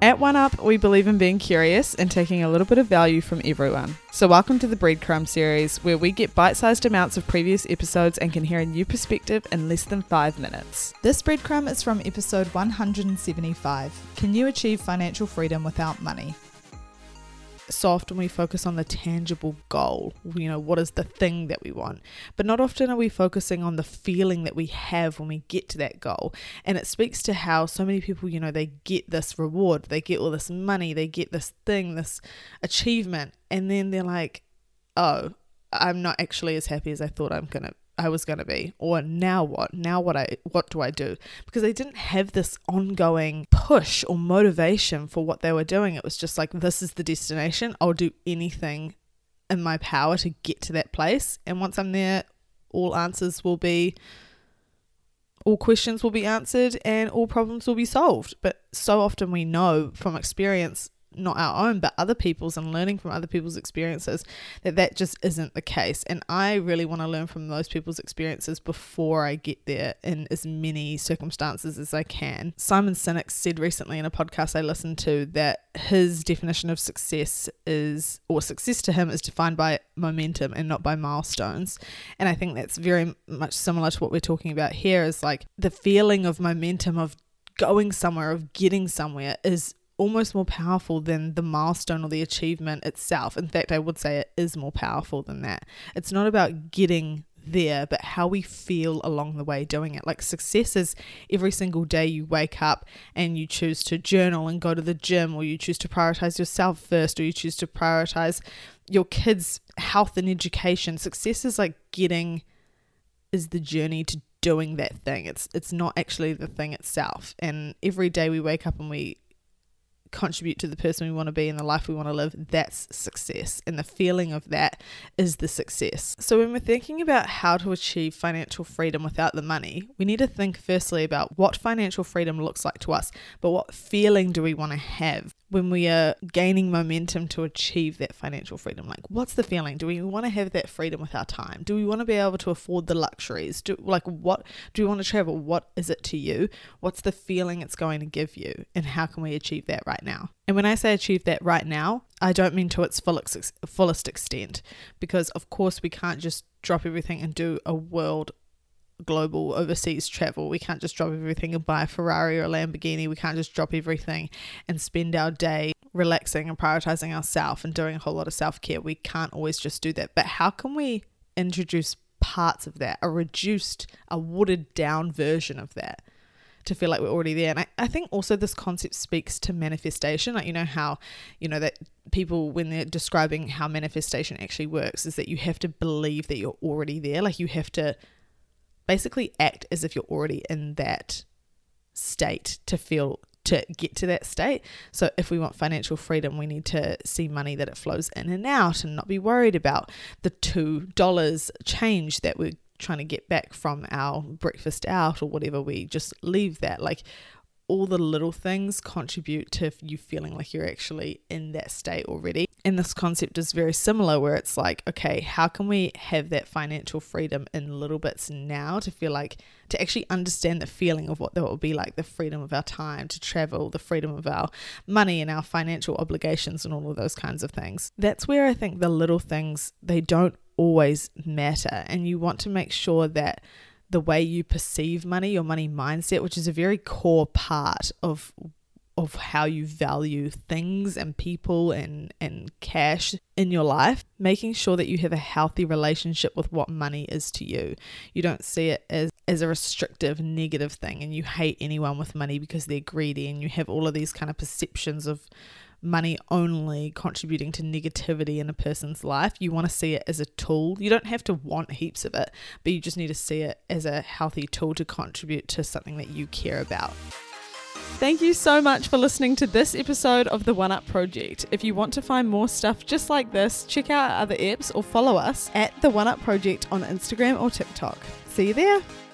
At OneUp, we believe in being curious and taking a little bit of value from everyone. So, welcome to the Breadcrumb series, where we get bite sized amounts of previous episodes and can hear a new perspective in less than five minutes. This breadcrumb is from episode 175 Can you achieve financial freedom without money? So often we focus on the tangible goal, you know, what is the thing that we want. But not often are we focusing on the feeling that we have when we get to that goal. And it speaks to how so many people, you know, they get this reward, they get all this money, they get this thing, this achievement, and then they're like, oh, I'm not actually as happy as I thought I'm going to I was going to be or now what? Now what I what do I do? Because they didn't have this ongoing push or motivation for what they were doing. It was just like this is the destination. I'll do anything in my power to get to that place. And once I'm there all answers will be all questions will be answered and all problems will be solved. But so often we know from experience not our own but other people's and learning from other people's experiences that that just isn't the case. And i really want to learn from those people's experiences before i get there in as many circumstances as i can. Simon sinek said recently in a podcast i listened to that his definition of success is or success to him is defined by momentum and not by milestones. And i think that's very much similar to what we're talking about here is like the feeling of momentum of going somewhere of getting somewhere is almost more powerful than the milestone or the achievement itself. In fact, I would say it is more powerful than that. It's not about getting there, but how we feel along the way doing it. Like success is every single day you wake up and you choose to journal and go to the gym, or you choose to prioritize yourself first, or you choose to prioritize your kids' health and education. Success is like getting is the journey to doing that thing. It's it's not actually the thing itself. And every day we wake up and we contribute to the person we want to be and the life we want to live, that's success. And the feeling of that is the success. So, when we're thinking about how to achieve financial freedom without the money, we need to think firstly about what financial freedom looks like to us, but what feeling do we want to have when we are gaining momentum to achieve that financial freedom? Like, what's the feeling? Do we want to have that freedom with our time? Do we want to be able to afford the luxuries? Do like what do we want to travel? What is it to you? What's the feeling it's going to give you? And how can we achieve that right now? And when I say achieve that right now, I don't mean to its fullest fullest extent, because of course we can't just drop everything and do a world global overseas travel. We can't just drop everything and buy a Ferrari or a Lamborghini. We can't just drop everything and spend our day relaxing and prioritizing ourselves and doing a whole lot of self care. We can't always just do that. But how can we introduce parts of that, a reduced, a watered down version of that? To feel like we're already there. And I, I think also this concept speaks to manifestation. Like, you know, how, you know, that people, when they're describing how manifestation actually works, is that you have to believe that you're already there. Like, you have to basically act as if you're already in that state to feel to get to that state. So if we want financial freedom, we need to see money that it flows in and out and not be worried about the two dollars change that we're trying to get back from our breakfast out or whatever. We just leave that. Like all the little things contribute to you feeling like you're actually in that state already. And this concept is very similar, where it's like, okay, how can we have that financial freedom in little bits now to feel like, to actually understand the feeling of what that would be like the freedom of our time to travel, the freedom of our money and our financial obligations, and all of those kinds of things. That's where I think the little things, they don't always matter. And you want to make sure that the way you perceive money, your money mindset, which is a very core part of of how you value things and people and and cash in your life making sure that you have a healthy relationship with what money is to you you don't see it as as a restrictive negative thing and you hate anyone with money because they're greedy and you have all of these kind of perceptions of money only contributing to negativity in a person's life. You want to see it as a tool. You don't have to want heaps of it, but you just need to see it as a healthy tool to contribute to something that you care about. Thank you so much for listening to this episode of the OneUp Project. If you want to find more stuff just like this, check out our other apps or follow us at the OneUp Project on Instagram or TikTok. See you there.